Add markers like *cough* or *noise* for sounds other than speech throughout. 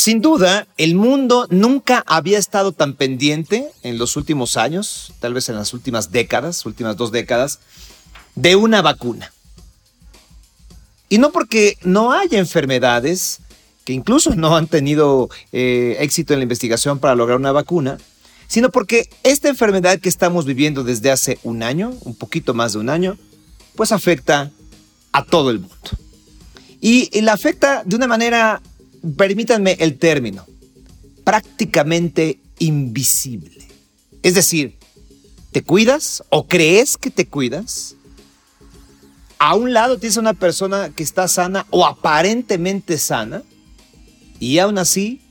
Sin duda, el mundo nunca había estado tan pendiente en los últimos años, tal vez en las últimas décadas, últimas dos décadas, de una vacuna. Y no porque no haya enfermedades que incluso no han tenido eh, éxito en la investigación para lograr una vacuna, sino porque esta enfermedad que estamos viviendo desde hace un año, un poquito más de un año, pues afecta a todo el mundo. Y, la afecta de una manera permítanme el término, prácticamente invisible. Es decir, ¿te cuidas o crees que te cuidas? A un lado tienes una persona que está sana o aparentemente sana y aún así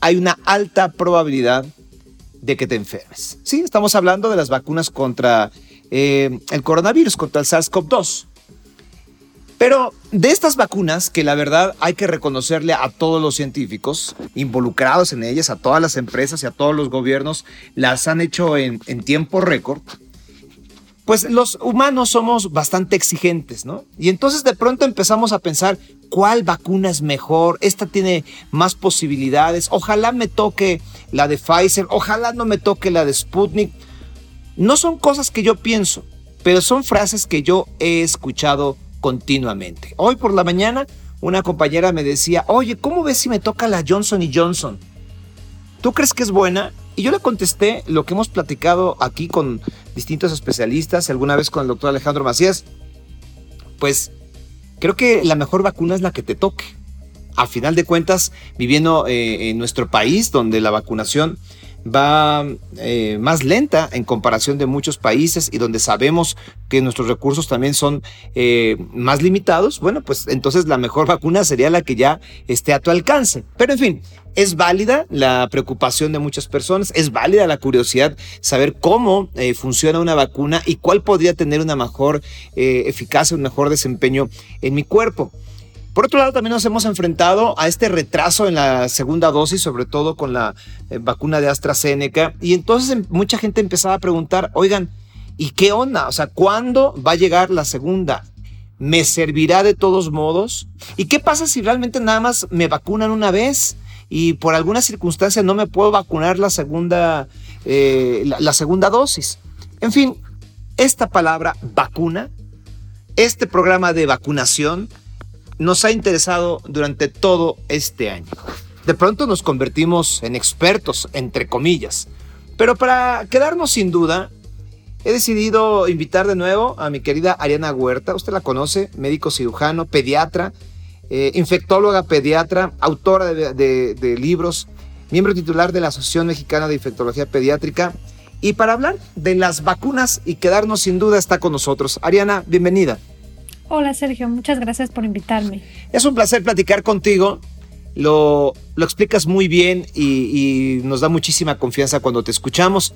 hay una alta probabilidad de que te enfermes. Sí, estamos hablando de las vacunas contra eh, el coronavirus, contra el SARS-CoV-2. Pero de estas vacunas, que la verdad hay que reconocerle a todos los científicos involucrados en ellas, a todas las empresas y a todos los gobiernos, las han hecho en, tiempo récord, pues los humanos somos bastante exigentes, ¿no? Y entonces de pronto empezamos a pensar, ¿cuál vacuna es mejor? Esta tiene más posibilidades. Ojalá me toque la de Pfizer, ojalá no me toque la de Sputnik. No son cosas que yo pienso, pero son frases que yo he escuchado continuamente. Hoy por la mañana una compañera me decía, oye, ¿cómo ves si me toca la Johnson Johnson? ¿Tú crees que es buena? Y yo le contesté lo que hemos platicado aquí con distintos especialistas, alguna vez con el doctor Alejandro Macías. Pues creo que la mejor vacuna es la que te toque. A final de cuentas, viviendo eh, en nuestro país, donde la vacunación va eh, más lenta en comparación de muchos países y donde sabemos que nuestros recursos también son eh, más limitados, bueno, pues entonces la mejor *laughs* vacuna sería la que ya esté a tu alcance. Pero en fin, es válida la preocupación de muchas personas, es válida la curiosidad saber cómo eh, funciona una vacuna y cuál podría tener una mejor eficacia, un mejor desempeño en mi cuerpo. Por otro lado, también nos hemos enfrentado a este retraso en la segunda dosis, sobre todo con la eh, vacuna de AstraZeneca. Y entonces em, mucha gente empezaba a preguntar, oigan, ¿y qué onda? O sea, ¿cuándo va a llegar la segunda? ¿Me servirá de todos modos? ¿Y qué pasa si realmente nada más me vacunan una vez y por alguna circunstancia no me puedo vacunar la segunda, eh, la segunda dosis? En fin, esta palabra vacuna, este programa de vacunación, nos ha interesado durante todo este año. De pronto nos convertimos en expertos, entre comillas. Pero para quedarnos sin duda, he decidido invitar de nuevo a mi querida Ariana Huerta. Usted la conoce, médico cirujano, pediatra, eh, infectóloga pediatra, autora de, de libros, miembro titular de la Asociación Mexicana de Infectología Pediátrica. Y para hablar de las vacunas y quedarnos sin duda está con nosotros. Ariana, bienvenida. Hola Sergio, muchas gracias por invitarme. Es un placer platicar contigo. Lo, lo explicas muy bien y, nos da muchísima confianza cuando te escuchamos.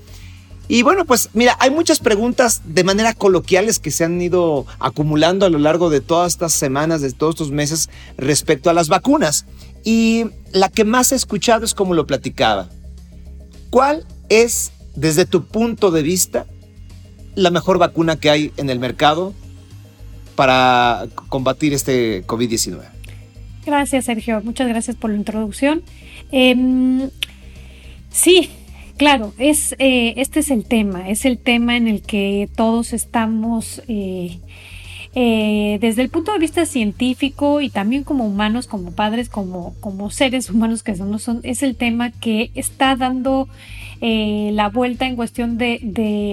Y bueno, pues mira, hay muchas preguntas de manera coloquiales que se han ido acumulando a lo largo de todas estas semanas, de todos estos meses respecto a las vacunas. Y la que más he escuchado es como lo platicaba. ¿Cuál es, desde tu punto de vista, la mejor vacuna que hay en el mercado para combatir este COVID-19. Gracias, Sergio. Muchas gracias por la introducción. Em, sí, claro, es, eh, este es el tema, es el tema en el que todos estamos... Eh, eh, desde el punto de vista científico y también como humanos, como padres, como, como seres humanos que somos, son, es el tema que está dando eh, la vuelta en cuestión de,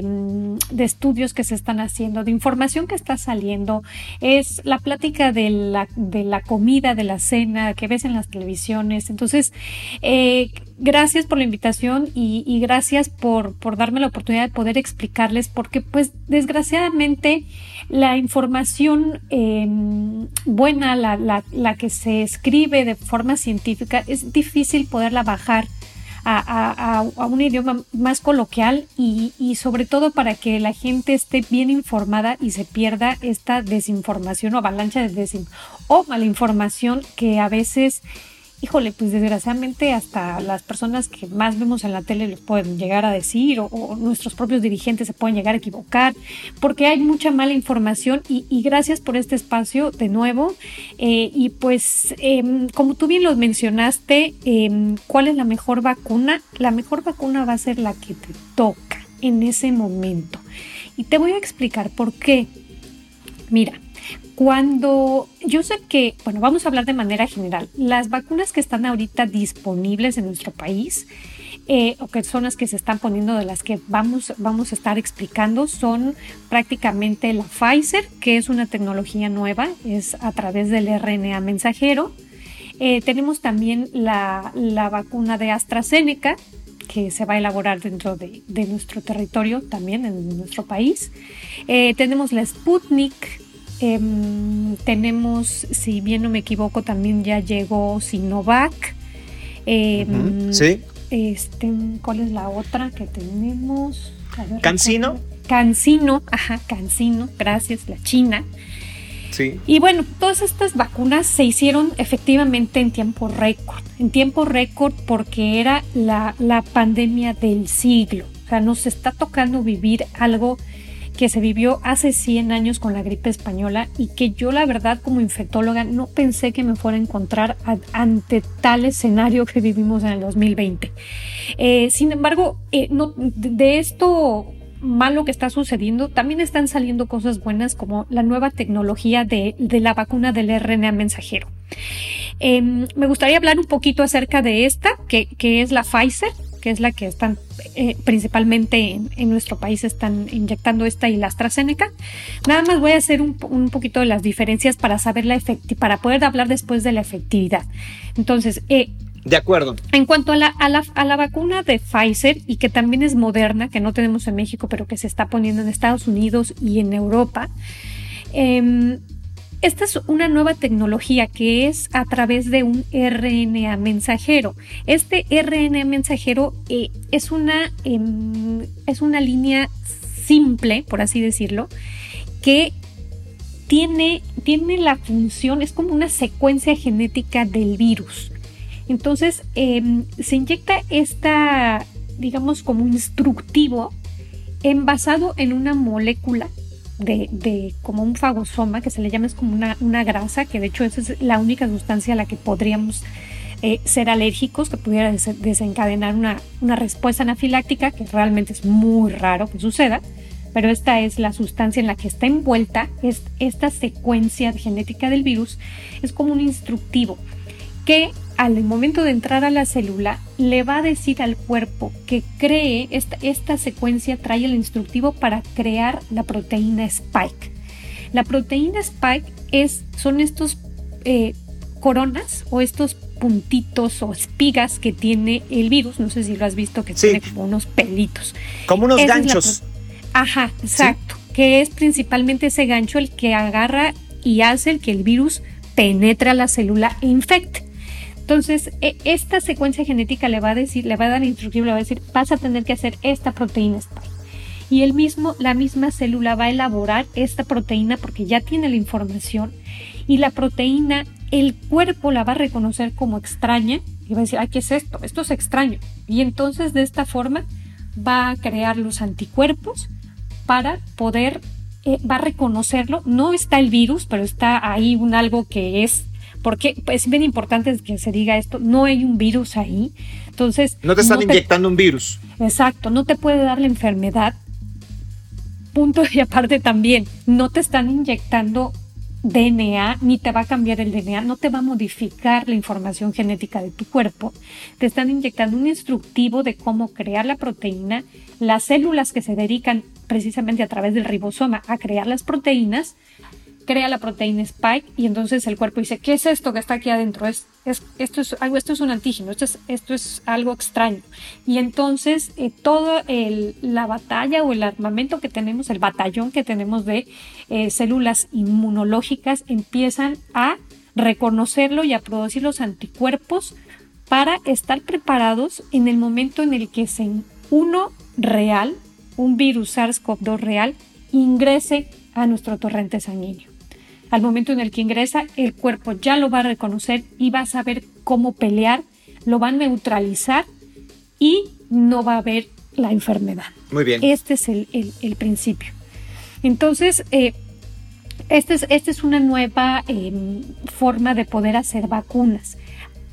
mm, de, estudios que se están haciendo, de información que está saliendo, es la plática de la, de la comida, de la cena que ves en las televisiones. Entonces, eh, gracias por la invitación y, gracias por, darme la oportunidad de poder explicarles porque pues desgraciadamente la información em, buena, la, que se escribe de forma científica, es difícil poderla bajar a, un idioma más coloquial y, sobre todo para que la gente esté bien informada y se pierda esta desinformación o avalancha de desinformación o malinformación que a veces híjole, pues desgraciadamente hasta las personas que más vemos en la tele pueden llegar a decir o, nuestros propios dirigentes se pueden llegar a equivocar porque hay mucha mala información y, gracias por este espacio de nuevo. Eh, y pues em, como tú bien lo mencionaste, em, ¿cuál es la mejor vacuna? La mejor vacuna va a ser la que te toca en ese momento. Y te voy a explicar por qué. Mira, cuando yo sé que, bueno, vamos a hablar de manera general, las vacunas que están ahorita disponibles en nuestro país, eh, o que son las que se están poniendo, de las que vamos, vamos a estar explicando, son prácticamente la Pfizer, que es una tecnología nueva, es a través del RNA mensajero. Eh, tenemos también la, vacuna de AstraZeneca, que se va a elaborar dentro de, nuestro territorio, también en nuestro país. Eh, tenemos la Sputnik, Em, tenemos, si bien no me equivoco, también ya llegó Sinovac. Em, sí. Este, ¿Cuál es la otra que tenemos? Cancino. Cancino, ajá, Cancino, gracias, la China. Sí. Y bueno, todas estas vacunas se hicieron efectivamente en tiempo récord, en tiempo récord porque era la, la pandemia del siglo. O sea, nos está tocando vivir algo que se vivió hace 100 años con la gripe española y que yo la verdad como infectóloga no pensé que me fuera a encontrar ante tal escenario que vivimos en el 2020. Eh, sin embargo, eh, de esto malo que está sucediendo, también están saliendo cosas buenas como la nueva tecnología de, la vacuna del RNA mensajero. Em, me gustaría hablar un poquito acerca de esta, que, que es la Pfizer que es la que están eh, principalmente en, nuestro país están inyectando esta y la AstraZeneca. Nada más voy a hacer un, poquito de las diferencias para saber la para poder hablar después de la efectividad. Entonces, eh, de acuerdo. En cuanto a la, a, la, a la, vacuna de Pfizer y que también es moderna, que no tenemos en México, pero que se está poniendo en Estados Unidos y en Europa, eh, esta es una nueva tecnología que es a través de un RNA mensajero. Este RNA mensajero eh, es, una, em, es una línea simple, por así decirlo, que tiene, tiene la función, es como una secuencia genética del virus. Entonces, em, se inyecta esta, digamos, como instructivo envasado en una molécula de, como un fagosoma, que se le llama es como una, una grasa, que de hecho esa es la única sustancia a la que podríamos eh, ser alérgicos, que pudiera desencadenar una, una respuesta anafiláctica, que realmente es muy raro que suceda, pero esta es la sustancia en la que está envuelta, es esta secuencia genética del virus, es como un instructivo que al momento de entrar a la célula le va a decir al cuerpo que cree, esta, esta secuencia trae el instructivo para crear la proteína spike. La proteína spike es, son estos eh, coronas o estos puntitos o espigas que tiene el virus, no sé si lo has visto, que tiene como unos pelitos. Como unos ganchos. Ajá, exacto, que es principalmente ese gancho el que agarra y hace el que el virus penetre a la célula e infecte. Entonces, e, esta secuencia genética le va a decir, le va a dar le va a decir, vas a tener que hacer esta proteína spike. Y el mismo, la misma célula va a elaborar esta proteína porque ya tiene la información y la proteína, el cuerpo la va a reconocer como extraña y va a decir, ay, ¿qué es esto? Esto es extraño. Y entonces de esta forma va a crear los anticuerpos para poder, eh, va a reconocerlo. No está el virus, pero está ahí un algo que es porque es bien importante que se diga esto, no hay un virus ahí. Entonces... No te están inyectando un virus. Exacto, no te puede dar la enfermedad. Punto y aparte también, no te están inyectando DNA, ni te va a cambiar el DNA, no te va a modificar la información genética de tu cuerpo. Te están inyectando un instructivo de cómo crear la proteína, las células que se dedican precisamente a través del ribosoma a crear las proteínas crea la proteína spike y entonces el cuerpo dice, ¿qué es esto que está aquí adentro? Es, esto, es algo, esto es un antígeno, esto es, esto es algo extraño. Y entonces eh, toda la batalla o el armamento que tenemos, el batallón que tenemos de eh, células inmunológicas empiezan a reconocerlo y a producir los anticuerpos para estar preparados en el momento en el que se, uno real, un virus SARS-CoV-2 real, ingrese a nuestro torrente sanguíneo. Al momento en el que ingresa, el cuerpo ya lo va a reconocer y va a saber cómo pelear, lo va a neutralizar y no va a haber la enfermedad. Muy bien. Este es el, principio. Entonces, eh, esta es, este es, una nueva em, forma de poder hacer vacunas.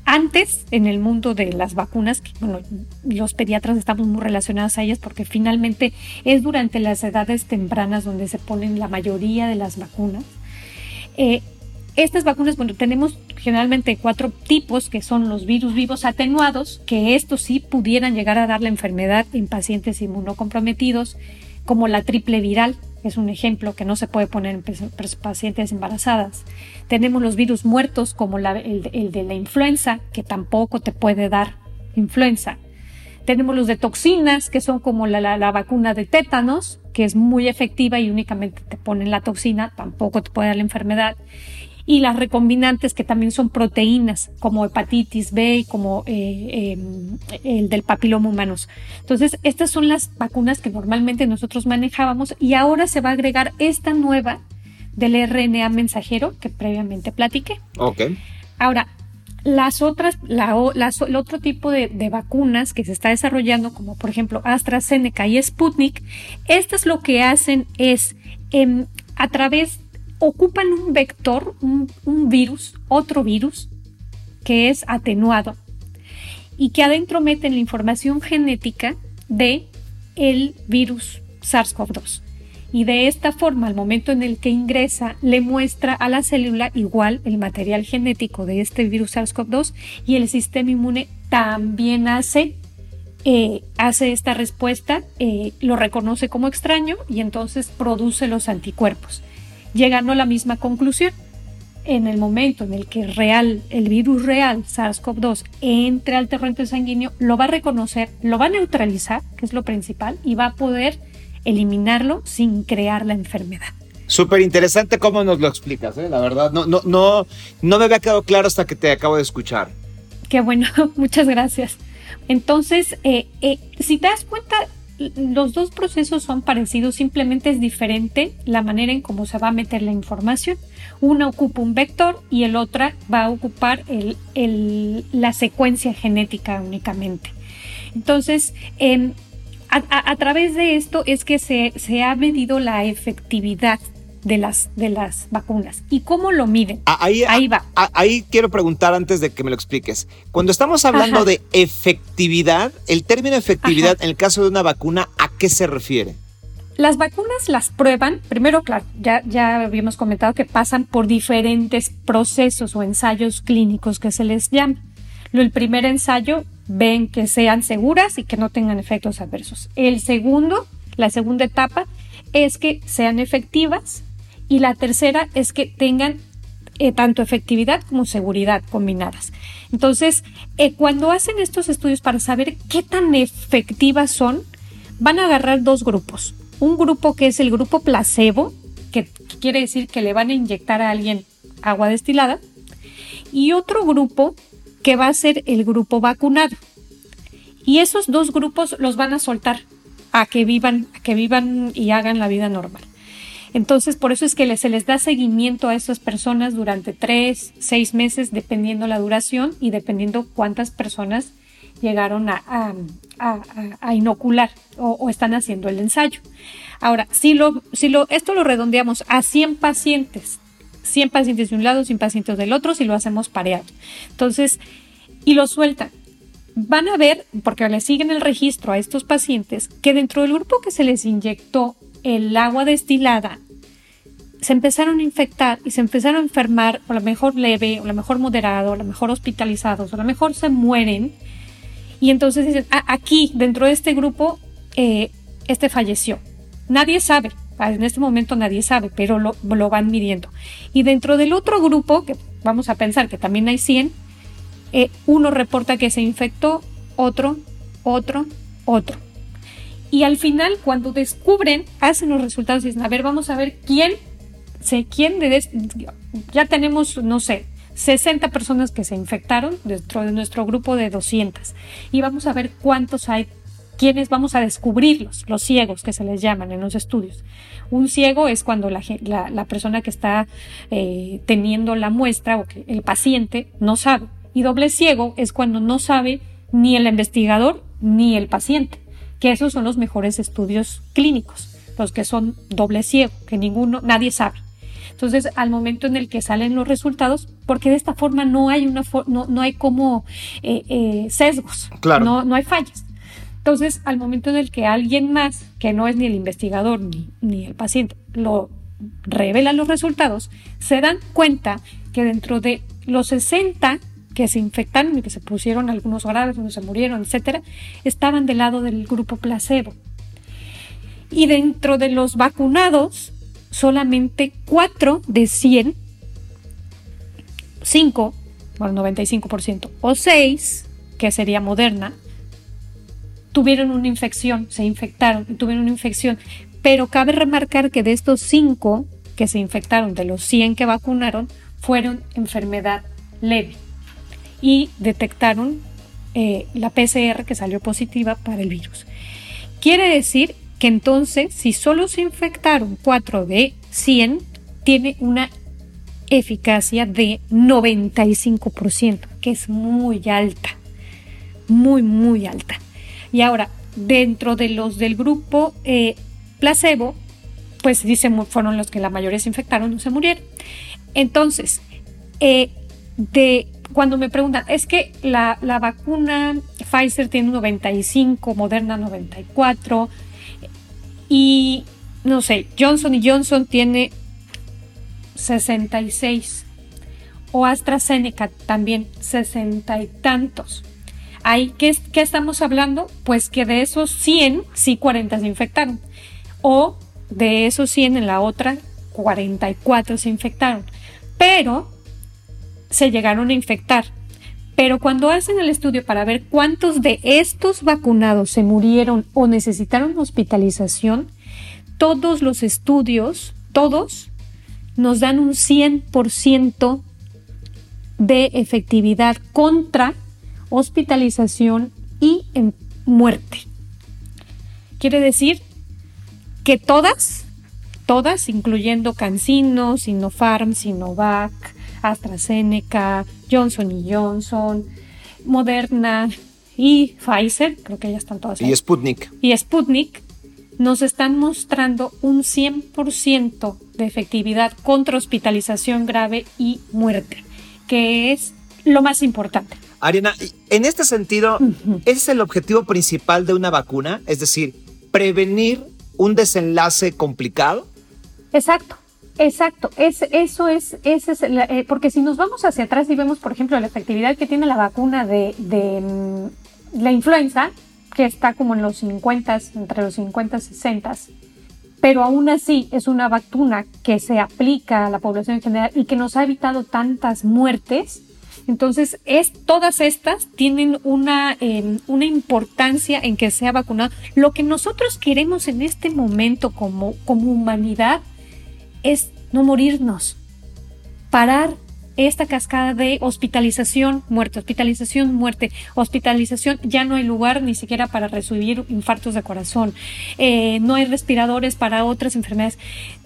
Antes, en el mundo de las vacunas, que bueno, los pediatras estamos muy relacionados a ellas porque finalmente es durante las edades tempranas donde se ponen la mayoría de las vacunas. Eh, estas vacunas, bueno, tenemos generalmente cuatro tipos, que son los virus vivos atenuados, que estos sí pudieran llegar a dar la enfermedad en pacientes inmunocomprometidos, como la triple viral, es un ejemplo que no se puede poner en pacientes embarazadas. Tenemos los virus muertos como el, de la influenza, que tampoco te puede dar influenza. Tenemos los de toxinas, que son como la, vacuna de tétanos, que es muy efectiva y únicamente te ponen la toxina, tampoco te puede dar la enfermedad y las recombinantes que también son proteínas como hepatitis B y como eh, em, el del papiloma humanos. Entonces, estas son las vacunas que normalmente nosotros manejábamos y ahora se va a agregar esta nueva del RNA mensajero que previamente platiqué. Ok. Ahora, las otras, la, el otro tipo de, vacunas que se está desarrollando, como por ejemplo AstraZeneca y Sputnik, estas lo que hacen es em, a través ocupan un vector, un, virus, otro virus, que es atenuado y que adentro meten la información genética de el virus SARS-CoV-2. Y de esta forma, al momento en el que ingresa, le muestra a la célula igual el material genético de este virus SARS-CoV-2 y el sistema inmune también hace, eh, hace esta respuesta, eh, lo reconoce como extraño y entonces produce los anticuerpos llegando a la misma conclusión. En el momento en el que real, el virus real, SARS-CoV-2, entre al torrente sanguíneo, lo va a reconocer, lo va a neutralizar, que es lo principal, y va a poder eliminarlo sin crear la enfermedad. Súper interesante cómo nos lo explicas, ¿eh? la verdad. No, no, no, no me había quedado claro hasta que te acabo de escuchar. Qué bueno, *laughs* muchas gracias. Entonces, eh, eh, si te das cuenta, los dos procesos son parecidos, simplemente es diferente la manera en cómo se va a meter la información. Una ocupa un vector y el otra va a ocupar la secuencia genética únicamente. Entonces, em, a, través de esto es que se, se ha medido la efectividad de las, de las vacunas. ¿Y cómo lo miden? Ah, ahí, ahí va. ahí quiero preguntar antes de que me lo expliques. Cuando estamos hablando de efectividad, el término efectividad en el caso de una vacuna, ¿a qué se refiere? Las vacunas las prueban, primero, claro, ya, ya habíamos comentado que pasan por diferentes procesos o ensayos clínicos que se les llama. El primer ensayo ven que sean seguras y que no tengan efectos adversos. El segundo, la segunda etapa, es que sean efectivas y la tercera es que tengan eh, tanto efectividad como seguridad combinadas. Entonces, eh, cuando hacen estos estudios para saber qué tan efectivas son, van a agarrar dos grupos. Un grupo que es el grupo placebo, que quiere decir que le van a inyectar a alguien agua destilada, y otro grupo que va a ser el grupo vacunado. Y esos dos grupos los van a soltar a que vivan, a que vivan y hagan la vida normal. Entonces, por eso es que se les da seguimiento a esas personas durante tres, seis meses, dependiendo la duración y dependiendo cuántas personas llegaron a, inocular o, están haciendo el ensayo. Ahora, si, lo, si lo, esto lo redondeamos a 100 pacientes, 100 pacientes de un lado, 100 pacientes del otro, si lo hacemos pareado. Entonces, y lo sueltan. Van a ver, porque le siguen el registro a estos pacientes, que dentro del grupo que se les inyectó el agua destilada se empezaron a infectar y se empezaron a enfermar, o a lo mejor leve, o a lo mejor moderado, o a lo mejor hospitalizados, o a lo mejor se mueren. Y entonces dicen, ah, aquí, dentro de este grupo, eh, este falleció. Nadie sabe, en este momento nadie sabe, pero lo, lo, van midiendo. Y dentro del otro grupo, que vamos a pensar que también hay 100, eh, uno reporta que se infectó, otro, otro, otro. Y al final, cuando descubren, hacen los resultados y dicen, a ver, vamos a ver quién sé quién de ya tenemos, no sé, 60 personas que se infectaron dentro de nuestro grupo de 200 y vamos a ver cuántos hay ¿Quiénes vamos a descubrirlos? Los ciegos que se les llaman en los estudios. Un ciego es cuando la, la, persona que está eh, teniendo la muestra o que el paciente no sabe. Y doble ciego es cuando no sabe ni el investigador ni el paciente, que esos son los mejores estudios clínicos, los que son doble ciego, que ninguno, nadie sabe. Entonces, al momento en el que salen los resultados, porque de esta forma no hay una no, no hay como eh, eh, sesgos, claro. no, no hay fallas. Entonces, al momento en el que alguien más, que no es ni el investigador ni, ni el paciente, lo revela los resultados, se dan cuenta que dentro de los 60 que se infectaron y que se pusieron algunos graves, unos se murieron, etcétera, estaban del lado del grupo placebo. Y dentro de los vacunados, solamente 4 de 100, 5, bueno, 95%, o 6, que sería Moderna, tuvieron una infección, se infectaron y tuvieron una infección. Pero cabe remarcar que de estos 5 que se infectaron, de los 100 que vacunaron, fueron enfermedad leve y detectaron eh, la PCR que salió positiva para el virus. Quiere decir que entonces, si solo se infectaron 4 de 100, tiene una eficacia de 95%, que es muy alta, muy, muy alta. Y ahora, dentro de los del grupo eh, placebo, pues dicen fueron los que la mayoría se infectaron, no se murieron. Entonces, eh, de cuando me preguntan, es que la, la, vacuna Pfizer tiene 95, Moderna 94 y no sé, Johnson y Johnson tiene 66 o AstraZeneca también 60 y tantos. ¿Qué, estamos hablando? Pues que de esos 100, sí 40 se infectaron. O de esos 100 en la otra, 44 se infectaron. Pero se llegaron a infectar. Pero cuando hacen el estudio para ver cuántos de estos vacunados se murieron o necesitaron hospitalización, todos los estudios, todos, nos dan un 100% de efectividad contra hospitalización y en muerte. Quiere decir que todas, todas, incluyendo Cancino, Sinopharm, Sinovac, AstraZeneca, Johnson y Johnson, Moderna y Pfizer, creo que ya están todas. Y Sputnik. Y Sputnik nos están mostrando un 100% de efectividad contra hospitalización grave y muerte, que es lo más importante. Ariana, en este sentido, ¿ese es el objetivo principal de una vacuna? Es decir, prevenir un desenlace complicado. Exacto. Exacto, es, eso es, ese es eh, porque si nos vamos hacia atrás y vemos, por ejemplo, la efectividad que tiene la vacuna de, de mm, la influenza, que está como en los 50, entre los 50 y 60, pero aún así es una vacuna que se aplica a la población en general y que nos ha evitado tantas muertes, entonces, es, todas estas tienen una, em, una importancia en que sea vacunado. Lo que nosotros queremos en este momento como, como humanidad es no morirnos, parar esta cascada de hospitalización, muerte, hospitalización, muerte, hospitalización, ya no hay lugar ni siquiera para recibir infartos de corazón, eh, no hay respiradores para otras enfermedades.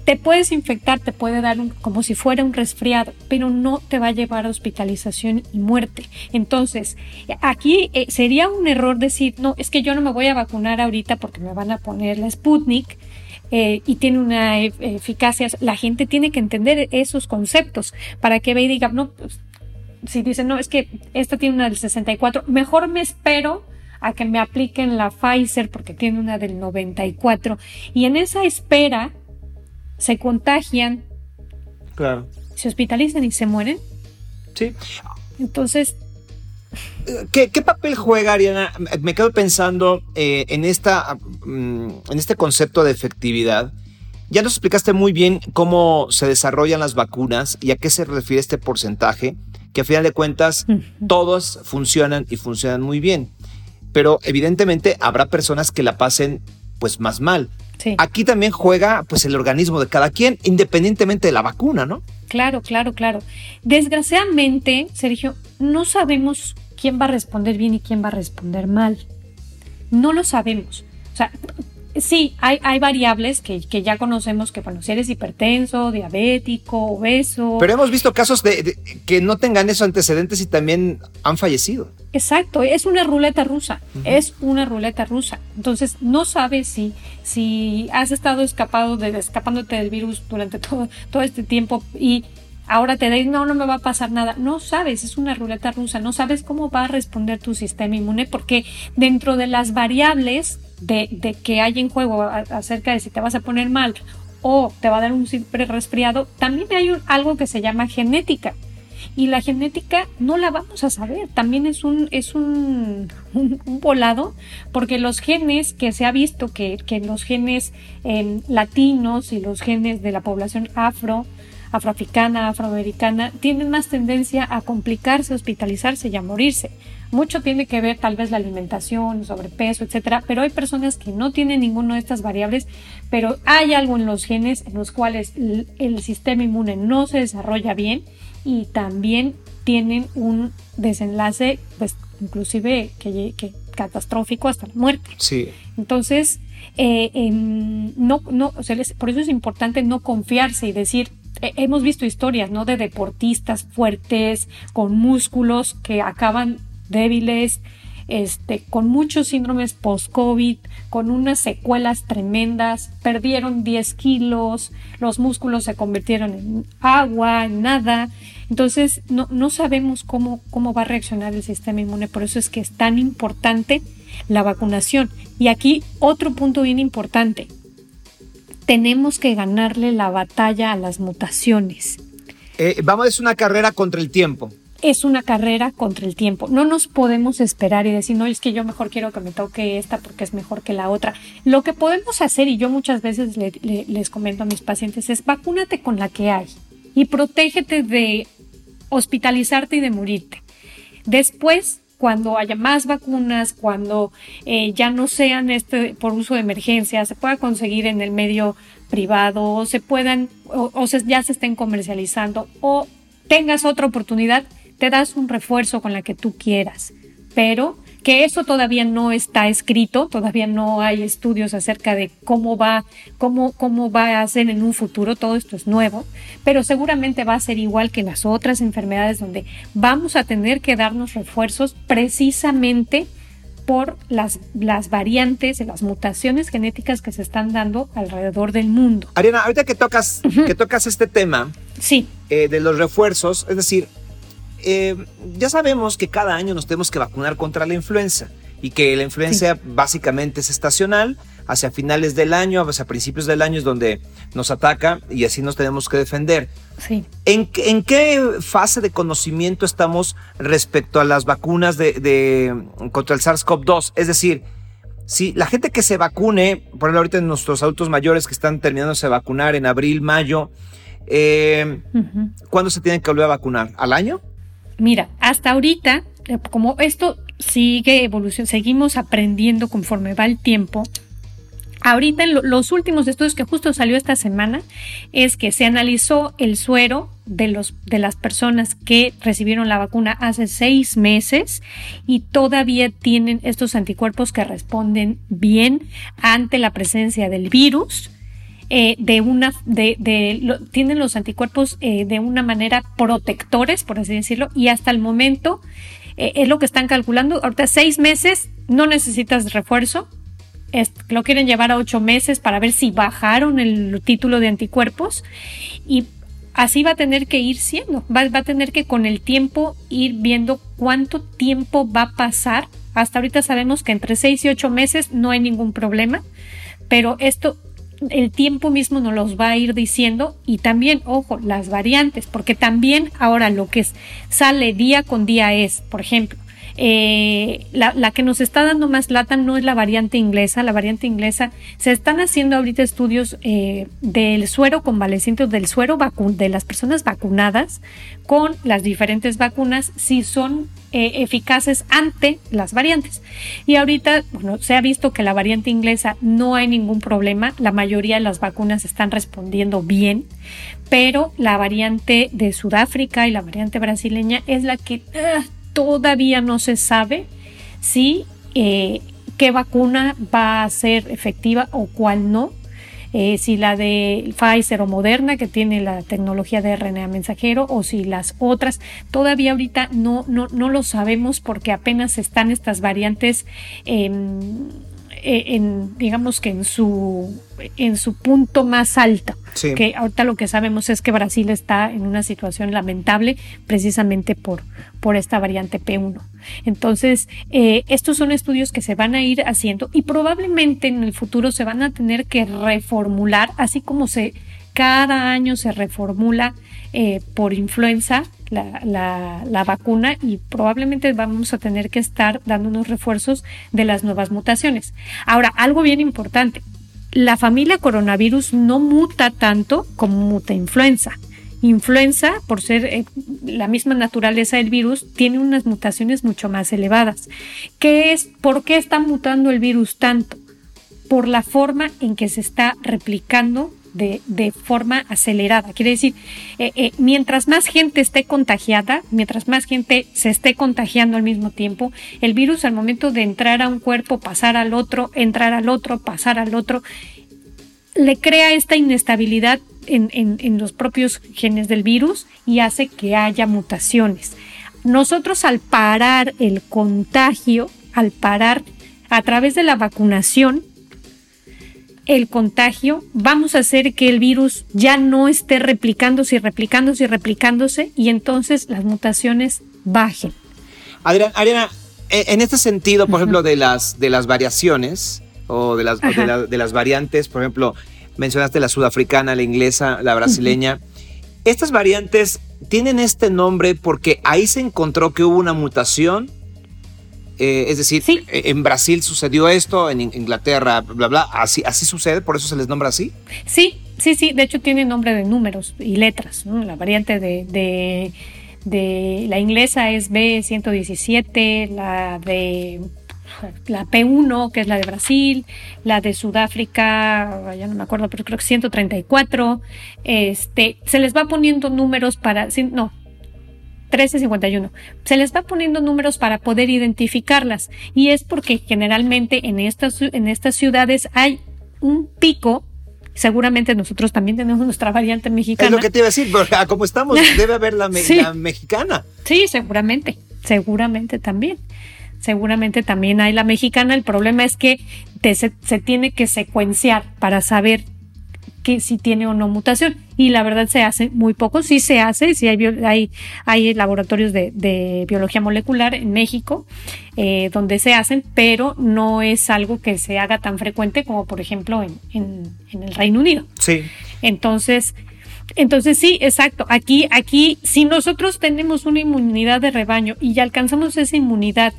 Te puedes infectar, te puede dar como si fuera un resfriado, pero no te va a llevar a hospitalización y muerte. Entonces, aquí eh, sería un error decir, no, es que yo no me voy a vacunar ahorita porque me van a poner la Sputnik eh, y tiene una eficacia, la gente tiene que entender esos conceptos para que vea y diga, no, pues, si dicen, no, es que esta tiene una del 64, mejor me espero a que me apliquen la Pfizer porque tiene una del 94 y en esa espera se contagian, claro. se hospitalizan y se mueren. Sí. Entonces, ¿Qué, papel juega, Ariana? Me quedo pensando eh, en, esta, mm, en este concepto de efectividad. Ya nos explicaste muy bien cómo se desarrollan las vacunas y a qué se refiere este porcentaje, que a final de cuentas todos funcionan y funcionan muy bien. Pero evidentemente habrá personas que la pasen pues más mal. Aquí también juega pues el organismo de cada quien, independientemente de la vacuna, ¿no? Claro, claro, claro. Desgraciadamente, Sergio, no sabemos quién va a responder bien y quién va a responder mal. no lo sabemos. O sea, sí, hay, hay variables que, ya conocemos que, bueno, si eres hipertenso, diabético, obeso. Pero hemos visto casos de, que no tengan esos antecedentes y también han fallecido. Exacto, es una ruleta rusa, es una ruleta rusa. Entonces, no sabes si, si has estado escapado de, escapándote del virus durante todo, todo este tiempo y ahora te dices, no, no me va a pasar nada. No sabes, es una ruleta rusa, no sabes cómo va a responder tu sistema inmune porque dentro de las variables de, que hay en juego acerca de si te vas a poner mal o te va a dar un simple resfriado, también hay algo que se llama genética. Y la genética no la vamos a saber, también es un, es un, volado, porque los genes que se ha visto que, que los genes em, latinos y los genes de la población afro, afroafricana, afroamericana, tienen más tendencia a complicarse, hospitalizarse y a morirse. Mucho tiene que ver tal vez la alimentación, sobrepeso, etcétera, pero hay personas que no tienen ninguna de estas variables, pero hay algo en los genes en los cuales el sistema inmune no se desarrolla bien y también tienen un desenlace, pues inclusive que, catastrófico hasta la muerte. Sí. Entonces, eh, em, no, no, por eso es importante no confiarse y decir, hemos visto historias, ¿no? De deportistas fuertes, con músculos que acaban débiles, este, con muchos síndromes post-COVID, con unas secuelas tremendas, perdieron 10 kilos, los músculos se convirtieron en agua, en nada. Entonces, no, no sabemos cómo, cómo va a reaccionar el sistema inmune, por eso es que es tan importante la vacunación. Y aquí otro punto bien importante, tenemos que ganarle la batalla a las mutaciones. Eh, vamos, es una carrera contra el tiempo. Es una carrera contra el tiempo. No nos podemos esperar y decir, no, es que yo mejor quiero que me toque esta porque es mejor que la otra. Lo que podemos hacer, y yo muchas veces les comento a mis pacientes, es vacúnate con la que hay y protégete de hospitalizarte y de morirte. Después cuando haya más vacunas, cuando eh, ya no sean este por uso de emergencia, se pueda conseguir en el medio privado, o se puedan, o, ya se estén comercializando, o tengas otra oportunidad, te das un refuerzo con la que tú quieras. Pero que eso todavía no está escrito, todavía no hay estudios acerca de cómo va, cómo, cómo va a ser en un futuro, todo esto es nuevo, pero seguramente va a ser igual que las otras enfermedades donde vamos a tener que darnos refuerzos precisamente por las, las variantes, las mutaciones genéticas que se están dando alrededor del mundo. Ariana, ahorita que tocas, que tocas este tema sí. Eh, de los refuerzos, es decir, eh, ya sabemos que cada año nos tenemos que vacunar contra la influenza y que la influenza básicamente es estacional, hacia finales del año, hacia principios del año es donde nos ataca y así nos tenemos que defender. Sí. ¿En, qué fase de conocimiento estamos respecto a las vacunas de, contra el SARS-CoV-2? Es decir, si la gente que se vacune, por ejemplo, ahorita nuestros adultos mayores que están terminándose de vacunar en abril, mayo, eh, ¿cuándo se tienen que volver a vacunar? ¿Al año? Mira, hasta ahorita, eh, como esto sigue evolucionando, seguimos aprendiendo conforme va el tiempo. Ahorita en los últimos estudios que justo salió esta semana es que se analizó el suero de, los, de las personas que recibieron la vacuna hace seis meses y todavía tienen estos anticuerpos que responden bien ante la presencia del virus eh, de una, de, de tienen los anticuerpos eh, de una manera protectores, por así decirlo, y hasta el momento eh, es lo que están calculando. Ahorita seis meses no necesitas refuerzo. lo quieren llevar a ocho meses para ver si bajaron el título de anticuerpos y así va a tener que ir siendo. Va, va a tener que con el tiempo ir viendo cuánto tiempo va a pasar. Hasta ahorita sabemos que entre seis y ocho meses no hay ningún problema, pero esto el tiempo mismo nos los va a ir diciendo y también, ojo, las variantes, porque también ahora lo que sale día con día es, por ejemplo, eh, la, que nos está dando más lata no es la variante inglesa, la variante inglesa, se están haciendo ahorita estudios eh, del suero convaleciente, del suero de las personas vacunadas con las diferentes vacunas, si son eh, eficaces ante las variantes. Y ahorita, bueno, se ha visto que la variante inglesa no hay ningún problema, la mayoría de las vacunas están respondiendo bien, pero la variante de Sudáfrica y la variante brasileña es la que... Ah, todavía no se sabe si eh, qué vacuna va a ser efectiva o cuál no. Eh, si la de Pfizer o Moderna, que tiene la tecnología de RNA mensajero, o si las otras, todavía ahorita no, no, no lo sabemos porque apenas están estas variantes. Eh, en, digamos que en su, en su punto más alto. Que ahorita lo que sabemos es que Brasil está en una situación lamentable precisamente por, por esta variante P1. Entonces, eh, estos son estudios que se van a ir haciendo y probablemente en el futuro se van a tener que reformular, así como se cada año se reformula eh, por influenza la, la, vacuna y probablemente vamos a tener que estar dando unos refuerzos de las nuevas mutaciones. Ahora, algo bien importante, la familia coronavirus no muta tanto como muta influenza. Influenza, por ser eh, la misma naturaleza del virus, tiene unas mutaciones mucho más elevadas. ¿Qué es? ¿Por qué está mutando el virus tanto? Por la forma en que se está replicando de, forma acelerada. Quiere decir, eh, eh, mientras más gente esté contagiada, mientras más gente se esté contagiando al mismo tiempo, el virus al momento de entrar a un cuerpo, pasar al otro, entrar al otro, pasar al otro, le crea esta inestabilidad en, en los propios genes del virus y hace que haya mutaciones. Nosotros al parar el contagio, al parar a través de la vacunación, el contagio, vamos a hacer que el virus ya no esté replicándose y replicándose y replicándose y entonces las mutaciones bajen. Adriana, e, en este sentido, por ejemplo, de las, de las variaciones o, de las, de, las variantes, por ejemplo, mencionaste la sudafricana, la inglesa, la brasileña. Estas variantes tienen este nombre porque ahí se encontró que hubo una mutación eh, es decir, eh, en Brasil sucedió esto, en Inglaterra, bla, bla, así, así sucede, por eso se les nombra así. Sí, sí, sí, de hecho tiene nombre de números y letras. La variante de, de, la inglesa es B117, la de la P1, que es la de Brasil, la de Sudáfrica, ya no me acuerdo, pero creo que 134. Este, se les va poniendo números para, no, 1351. Se les va poniendo números para poder identificarlas y es porque generalmente en estas, en estas ciudades hay un pico seguramente nosotros también tenemos nuestra variante mexicana. Es lo que te iba a decir, *laughs* porque como estamos, debe haber *laughs* la, mexicana. Sí, seguramente, seguramente también. Seguramente también hay la mexicana. El problema es que se, se, tiene que secuenciar para saber que si tiene o no mutación. Y la verdad se hace muy poco, sí se hace, sí hay, hay, hay laboratorios de, biología molecular en México eh, donde se hacen, pero no es algo que se haga tan frecuente como por ejemplo en, en, el Reino Unido. Sí. Entonces, entonces sí, exacto. Aquí, aquí, si nosotros tenemos una inmunidad de rebaño y ya alcanzamos esa inmunidad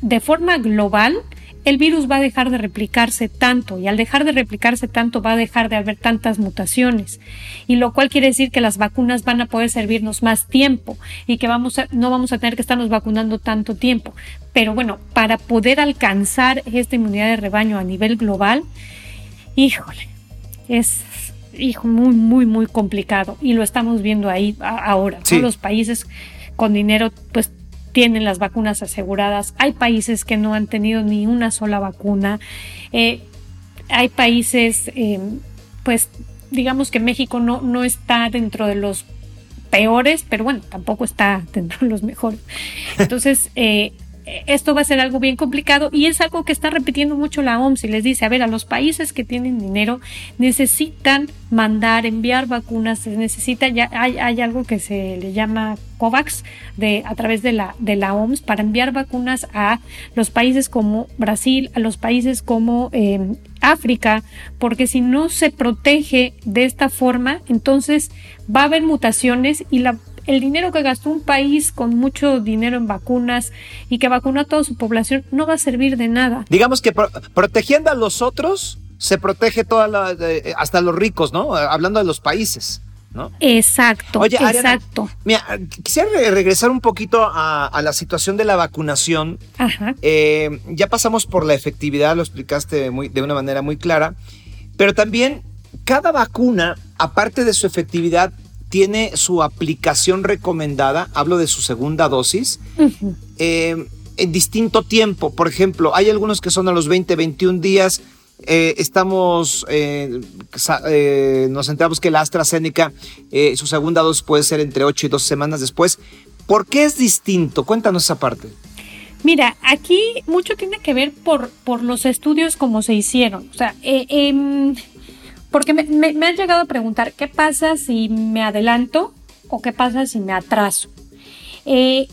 de forma global, el virus va a dejar de replicarse tanto y al dejar de replicarse tanto va a dejar de haber tantas mutaciones y lo cual quiere decir que las vacunas van a poder servirnos más tiempo y que vamos a, no vamos a tener que estarnos vacunando tanto tiempo. Pero bueno, para poder alcanzar esta inmunidad de rebaño a nivel global, híjole, es hijo, muy, muy, muy complicado y lo estamos viendo ahí ahora. Todos los países con dinero pues tienen las vacunas aseguradas. Hay países que no han tenido ni una sola vacuna. Eh, hay países, eh, pues digamos que México no, no está dentro de los peores, pero bueno, tampoco está *laughs* dentro de los mejores. Entonces, eh, esto va a ser algo bien complicado y es algo que está repitiendo mucho la OMS y les dice, a ver, a los países que tienen dinero necesitan mandar, enviar vacunas, se necesita, ya hay, hay algo que se le llama COVAX de, a través de la, de la OMS para enviar vacunas a los países como Brasil, a los países como em, África, porque si no se protege de esta forma, entonces va a haber mutaciones y la el dinero que gastó un país con mucho dinero en vacunas y que vacunó a toda su población no va a servir de nada. Digamos que protegiendo a los otros se protege toda la, hasta los ricos, ¿no? Hablando de los países. ¿No? Exacto, Oye, exacto. Mira, quisiera regresar un poquito a, la situación de la vacunación. Ajá. Eh, ya pasamos por la efectividad, lo explicaste muy, de una manera muy clara, pero también cada vacuna, aparte de su efectividad, tiene su aplicación recomendada, hablo de su segunda dosis. Eh, en distinto tiempo. Por ejemplo, hay algunos que son a los 20, 21 días. Eh, estamos, eh, eh, nos enteramos que la AstraZeneca, su segunda dosis puede ser entre 8 y 12 semanas después. ¿Por qué es distinto? Cuéntanos esa parte. Mira, aquí mucho tiene que ver por, por los estudios como se hicieron. O sea, em, porque me, me, han llegado a preguntar, ¿qué pasa si me adelanto o qué pasa si me atraso? Eh,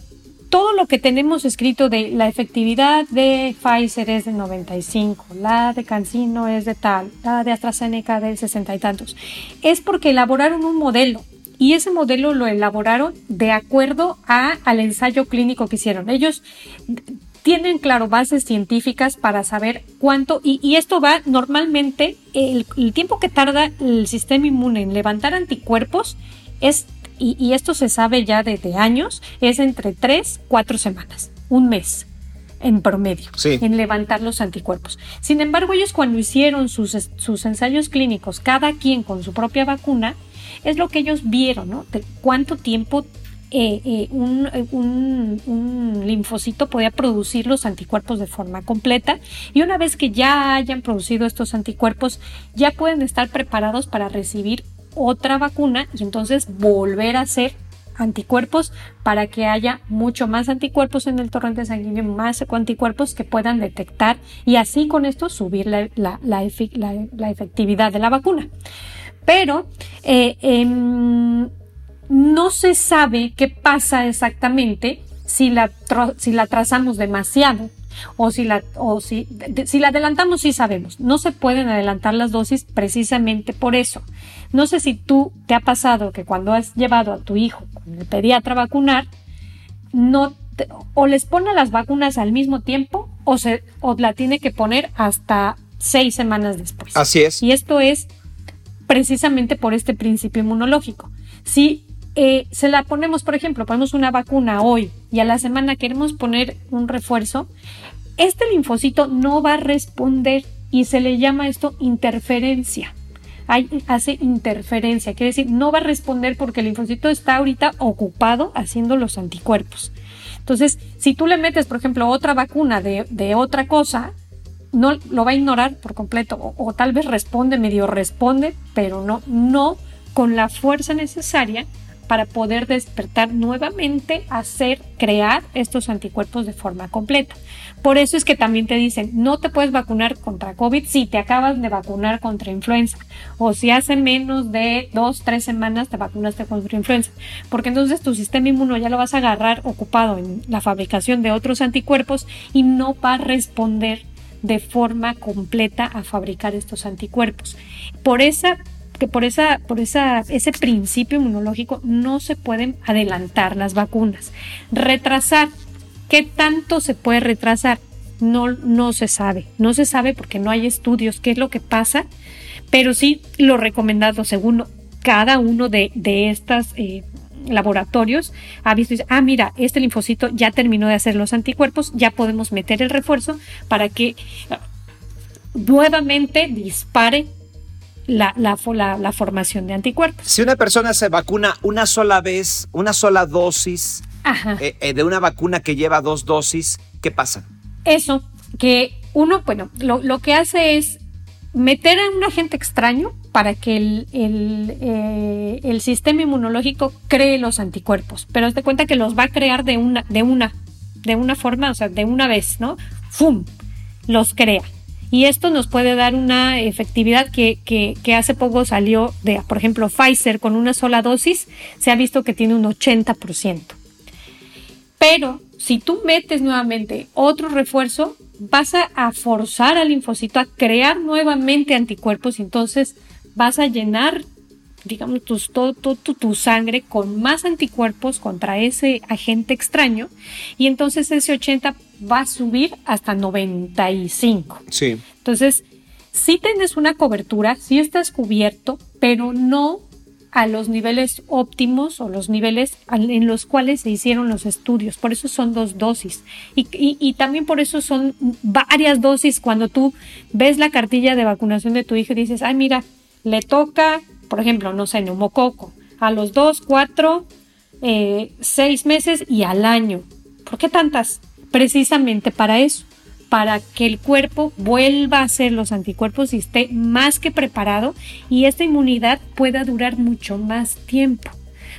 todo lo que tenemos escrito de la efectividad de Pfizer es de 95, la de Cancino es de tal, la de AstraZeneca de 60 y tantos. Es porque elaboraron un modelo y ese modelo lo elaboraron de acuerdo a, al ensayo clínico que hicieron. Ellos tienen, claro, bases científicas para saber cuánto, y, esto va normalmente, el, el, tiempo que tarda el sistema inmune en levantar anticuerpos es y, esto se sabe ya desde años, es entre 3, 4 semanas, un mes en promedio, en levantar los anticuerpos. Sin embargo, ellos cuando hicieron sus, sus ensayos clínicos, cada quien con su propia vacuna, es lo que ellos vieron, ¿no? De cuánto tiempo eh, eh, un, un, linfocito podía producir los anticuerpos de forma completa y una vez que ya hayan producido estos anticuerpos ya pueden estar preparados para recibir otra vacuna y entonces volver a hacer anticuerpos para que haya mucho más anticuerpos en el torrente sanguíneo, más anticuerpos que puedan detectar y así con esto subir la, la, efectividad de la vacuna. Pero eh, em, no se sabe qué pasa exactamente si la, si la trazamos demasiado o si la, o si, si la adelantamos sí sabemos. No se pueden adelantar las dosis precisamente por eso. No sé si tú te ha pasado que cuando has llevado a tu hijo con el pediatra a vacunar, no o les pone las vacunas al mismo tiempo o, se, o la tiene que poner hasta seis semanas después. Así es. Y esto es precisamente por este principio inmunológico. Si eh, se la ponemos, por ejemplo, ponemos una vacuna hoy y a la semana queremos poner un refuerzo, este linfocito no va a responder y se le llama esto interferencia. Hay, hace interferencia, quiere decir, no va a responder porque el linfocito está ahorita ocupado haciendo los anticuerpos. Entonces, si tú le metes, por ejemplo, otra vacuna de, otra cosa, no lo va a ignorar por completo o, o, tal vez responde, medio responde, pero no, no con la fuerza necesaria para poder despertar nuevamente, hacer, crear estos anticuerpos de forma completa. Por eso es que también te dicen, no te puedes vacunar contra COVID si te acabas de vacunar contra influenza o si hace menos de dos, tres semanas te vacunaste contra influenza, porque entonces tu sistema inmuno ya lo vas a agarrar ocupado en la fabricación de otros anticuerpos y no va a responder de forma completa a fabricar estos anticuerpos. Por esa que por, esa, por esa, ese principio inmunológico no se pueden adelantar las vacunas. Retrasar, ¿qué tanto se puede retrasar? No, no se sabe, no se sabe porque no hay estudios qué es lo que pasa, pero sí lo recomendado según cada uno de, de estos eh, laboratorios ha visto ah, mira, este linfocito ya terminó de hacer los anticuerpos, ya podemos meter el refuerzo para que ah, nuevamente dispare la, la, formación de anticuerpos. Si una persona se vacuna una sola vez, una sola dosis eh, eh, de una vacuna que lleva dos dosis, ¿qué pasa? Eso, que uno, bueno, lo, que hace es meter a un agente extraño para que el, el, eh, el, sistema inmunológico cree los anticuerpos, pero te cuenta que los va a crear de una, de una, de una forma, o sea, de una vez, ¿no? ¡Fum! Los crea. Y esto nos puede dar una efectividad que, que, hace poco salió de, por ejemplo, Pfizer con una sola dosis, se ha visto que tiene un 80%. Pero si tú metes nuevamente otro refuerzo, vas a, forzar al linfocito a crear nuevamente anticuerpos entonces vas a llenar digamos, tu, todo, tu sangre con más anticuerpos contra ese agente extraño y entonces ese 80 va a subir hasta 95. Sí. Entonces, si tienes una cobertura, si estás cubierto, pero no a los niveles óptimos o los niveles en los cuales se hicieron los estudios. Por eso son dos dosis. Y, y, también por eso son varias dosis cuando tú ves la cartilla de vacunación de tu hijo y dices, ay, mira, le toca, por ejemplo, no sé, neumococo, a los dos, cuatro, eh, seis meses y al año. ¿Por qué tantas? precisamente para eso, para que el cuerpo vuelva a hacer los anticuerpos y esté más que preparado y esta inmunidad pueda durar mucho más tiempo.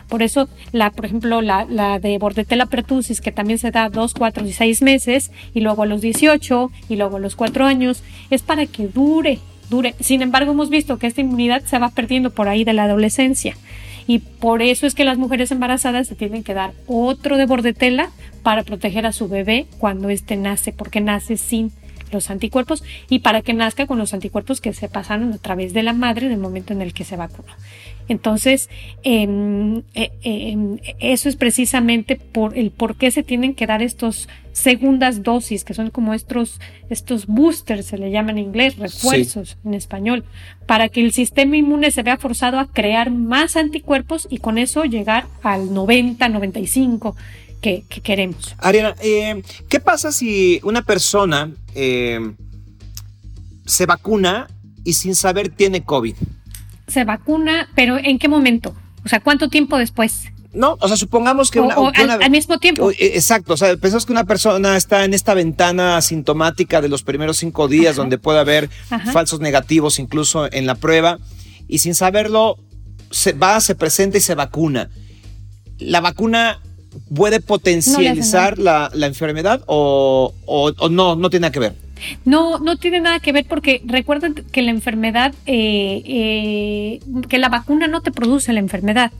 Por eso, la, por ejemplo, la, de Bordetella pertussis, que también se da a 2, 4 y 6 meses, y luego a los 18, y luego a los 4 años, es para que dure, dure. Sin embargo, hemos visto que esta inmunidad se va perdiendo por ahí de la adolescencia. Y por eso es que las mujeres embarazadas se tienen que dar otro de bordetela para proteger a su bebé cuando éste nace, porque nace sin los anticuerpos y para que nazca con los anticuerpos que se pasaron a través de la madre en el momento en el que se vacunó. Entonces, em, eh, em, eso es precisamente por el por qué se tienen que dar estos segundas dosis, que son como estos, estos boosters, se le llaman en inglés, refuerzos en español, para que el sistema inmune se vea forzado a crear más anticuerpos y con eso llegar al 90, 95 que, queremos. Ariana, eh, ¿qué pasa si una persona eh, se vacuna y sin saber tiene COVID? Se vacuna, pero ¿en qué momento? O sea, ¿cuánto tiempo después? No, o sea, supongamos que, una, al, mismo tiempo. Eh, exacto, o sea, pensamos que una persona está en esta ventana asintomática de los primeros cinco días donde puede haber falsos negativos incluso en la prueba y sin saberlo se va, se presenta y se vacuna. La vacuna puede potencializar la, enfermedad o, no, no tiene nada que ver? No, no tiene nada que ver porque recuerden que la enfermedad, eh, eh, que la vacuna no te produce la enfermedad.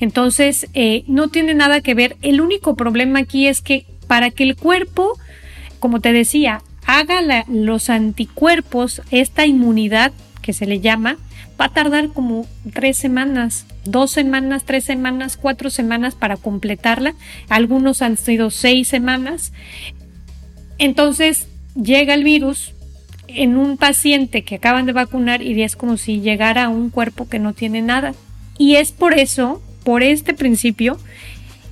Entonces, eh, no tiene nada que ver. El único problema aquí es que para que el cuerpo, como te decía, haga los anticuerpos, esta inmunidad que se le llama, va a tardar como tres semanas, dos semanas, tres semanas, cuatro semanas para completarla. Algunos han sido seis semanas. Entonces llega el virus en un paciente que acaban de vacunar y es como si llegara a un cuerpo que no tiene nada. Y es por eso, por este principio,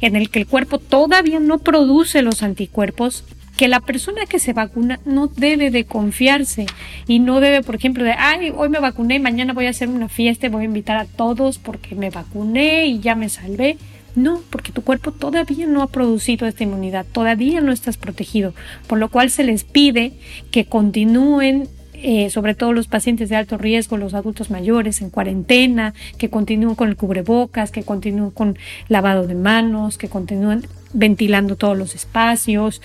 en el que el cuerpo todavía no produce los anticuerpos, que la persona que se vacuna no debe de confiarse y no debe, por ejemplo, de, ay, hoy me vacuné, mañana voy a hacer una fiesta voy a invitar a todos porque me vacuné y ya me salvé. No, porque tu cuerpo todavía no ha producido esta inmunidad, todavía no estás protegido, por lo cual se les pide que continúen eh, sobre todo los pacientes de alto riesgo, los adultos mayores en cuarentena, que continúen con el cubrebocas, que continúen con lavado de manos, que continúen ventilando todos los espacios,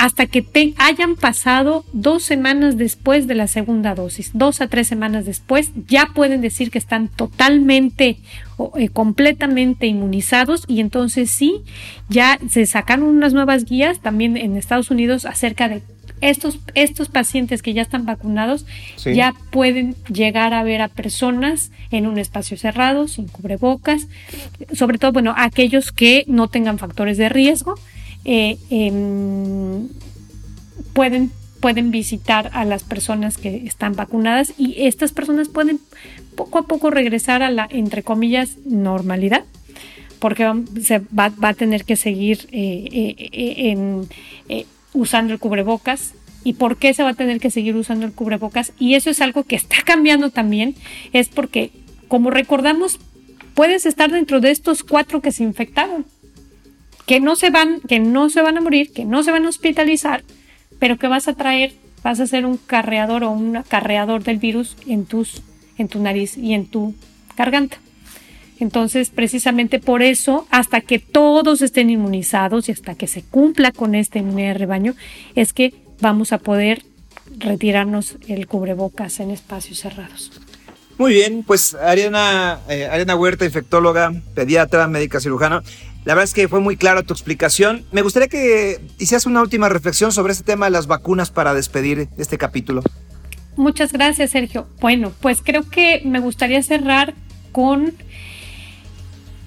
hasta que te hayan pasado dos semanas después de la segunda dosis, dos a tres semanas después, ya pueden decir que están totalmente o eh, completamente inmunizados y entonces sí, ya se sacaron unas nuevas guías también en Estados Unidos acerca de estos, estos pacientes que ya están vacunados ya pueden llegar a ver a personas en un espacio cerrado, sin cubrebocas, sobre todo, bueno, aquellos que no tengan factores de riesgo eh, em, pueden, pueden visitar a las personas que están vacunadas y estas personas pueden poco a poco regresar a la, entre comillas, normalidad porque se va, a tener que seguir eh, eh, usando el cubrebocas. ¿Y por qué se va a tener que seguir usando el cubrebocas? Y eso es algo que está cambiando también, es porque, como recordamos, puedes estar dentro de estos cuatro que se infectaron que no se van, que no se van a morir, que no se van a hospitalizar, pero que vas a traer, vas a ser un carreador o un acarreador del virus en tus, en tu nariz y en tu garganta. Entonces, precisamente por eso, hasta que todos estén inmunizados y hasta que se cumpla con esta inmunidad de rebaño, es que vamos a poder retirarnos el cubrebocas en espacios cerrados. Muy bien, pues Ariana, eh, Ariana Huerta, infectóloga, pediatra, médica cirujana. La verdad es que fue muy clara tu explicación. Me gustaría que hicieras una última reflexión sobre este tema de las vacunas para despedir este capítulo. Muchas gracias, Sergio. Bueno, pues creo que me gustaría cerrar con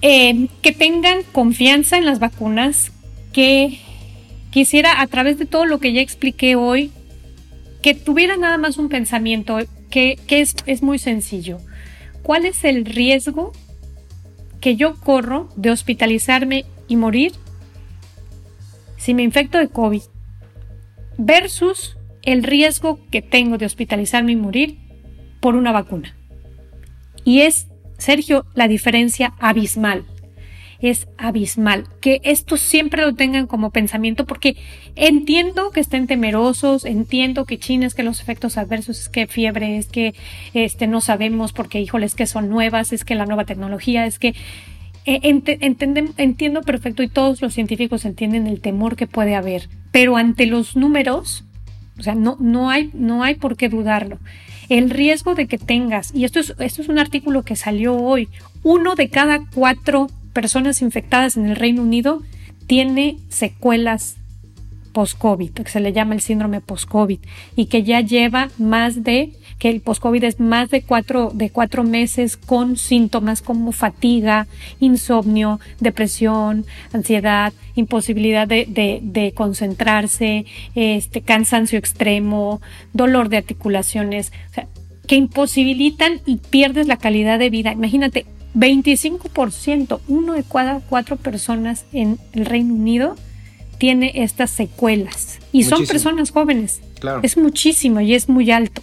eh, que tengan confianza en las vacunas, que quisiera a través de todo lo que ya expliqué hoy, que tuviera nada más un pensamiento que, es, es muy sencillo. ¿Cuál es el riesgo que yo corro de hospitalizarme y morir si me infecto de COVID versus el riesgo que tengo de hospitalizarme y morir por una vacuna. Y es, Sergio, la diferencia abismal. Es abismal. Que esto siempre lo tengan como pensamiento porque entiendo que estén temerosos, entiendo que China es que los efectos adversos es que fiebre, es que este no sabemos porque híjoles que son nuevas, es que la nueva tecnología, es que eh, entiendo perfecto y todos los científicos entienden el temor que puede haber, pero ante los números, o sea, no, no, hay, no hay por qué dudarlo. El riesgo de que tengas, y esto es, esto es un artículo que salió hoy, uno de cada cuatro personas infectadas en el Reino Unido tiene secuelas post-COVID, que se le llama el síndrome post-COVID, y que ya lleva más de, que el post-COVID es más de cuatro, de cuatro meses con síntomas como fatiga, insomnio, depresión, ansiedad, imposibilidad de, de, concentrarse, este, cansancio extremo, dolor de articulaciones, que imposibilitan y pierdes la calidad de vida. Imagínate, 25%, uno de cada cuatro personas en el Reino Unido tiene estas secuelas. Y son personas jóvenes. Claro. Es muchísimo y es muy alto.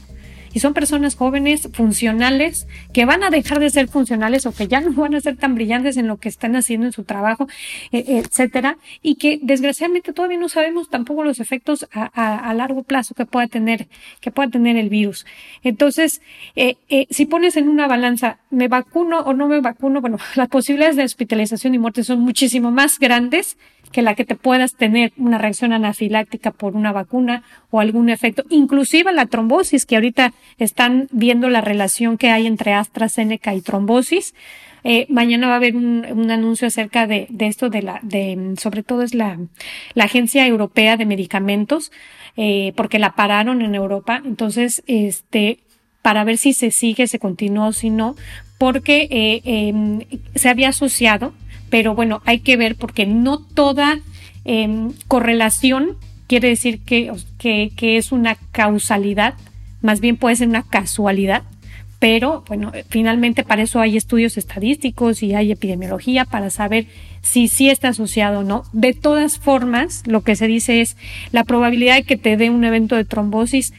Y son personas jóvenes, funcionales, que van a dejar de ser funcionales o que ya *laughs* no van a ser tan brillantes en lo que están haciendo en su trabajo, e, etcétera. Y que desgraciadamente todavía no sabemos tampoco los efectos a, largo plazo que pueda tener, que pueda tener el virus. Entonces, eh, eh, si pones en una balanza, ¿me vacuno o no me vacuno? Bueno, *laughs* las posibilidades de hospitalización y muerte son muchísimo más grandes que la que te puedas tener una reacción anafiláctica por una vacuna o algún efecto, inclusive la trombosis, que ahorita están viendo la relación que hay entre AstraZeneca y trombosis. Eh, mañana va a haber un, anuncio acerca de, esto de la, de, sobre todo es la, la Agencia Europea de Medicamentos, eh, porque la pararon en Europa. Entonces, este, para ver si se sigue, se continúa o si no, porque eh, em, se había asociado pero bueno, hay que ver porque no toda em, correlación quiere decir que, que, es una causalidad, más bien puede ser una casualidad, pero bueno, finalmente para eso hay estudios estadísticos y hay epidemiología para saber si sí está asociado o no. De todas formas, lo que se dice es la probabilidad de que te dé un evento de trombosis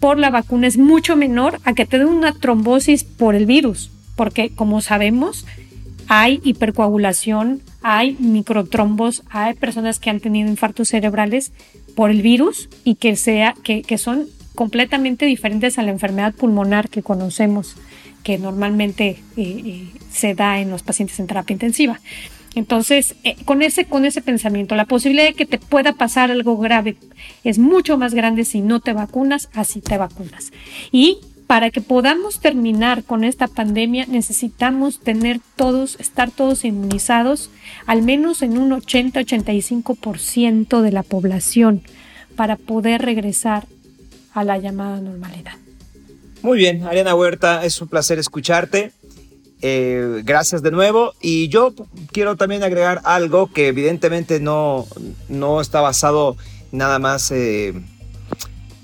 por la vacuna es mucho menor a que te dé una trombosis por el virus, porque como sabemos, hay hipercoagulación, hay microtrombos, hay personas que han tenido infartos cerebrales por el virus y que, sea, que, son completamente diferentes a la enfermedad pulmonar que conocemos, que normalmente eh, eh, se da en los pacientes en terapia intensiva. Entonces, eh, con, ese, con ese pensamiento, la posibilidad de que te pueda pasar algo grave es mucho más grande si no te vacunas, así te vacunas. Y para que podamos terminar con esta pandemia necesitamos tener todos, estar todos inmunizados, al menos en un 80-85% de la población, para poder regresar a la llamada normalidad. Muy bien, Ariana Huerta, es un placer escucharte. Eh, gracias de nuevo. Y yo quiero también agregar algo que evidentemente no, no está basado nada más... Eh,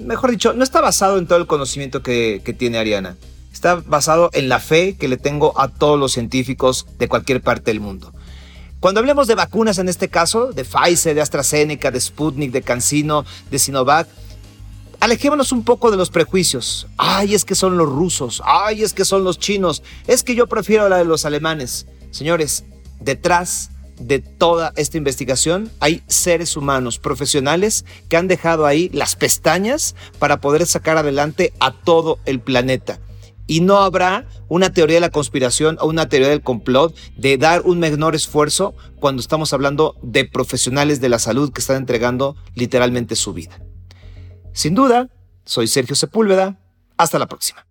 mejor dicho, no está basado en todo el conocimiento que, tiene Ariana. Está basado en la fe que le tengo a todos los científicos de cualquier parte del mundo. Cuando hablemos de vacunas en este caso, de Pfizer, de AstraZeneca, de Sputnik, de CanSino, de Sinovac, alejémonos un poco de los prejuicios. Ay, es que son los rusos. Ay, es que son los chinos. Es que yo prefiero la de los alemanes. Señores, detrás de toda esta investigación hay seres humanos profesionales que han dejado ahí las pestañas para poder sacar adelante a todo el planeta. Y no habrá una teoría de la conspiración o una teoría del complot de dar un menor esfuerzo cuando estamos hablando de profesionales de la salud que están entregando literalmente su vida. Sin duda, soy Sergio Sepúlveda. Hasta la próxima.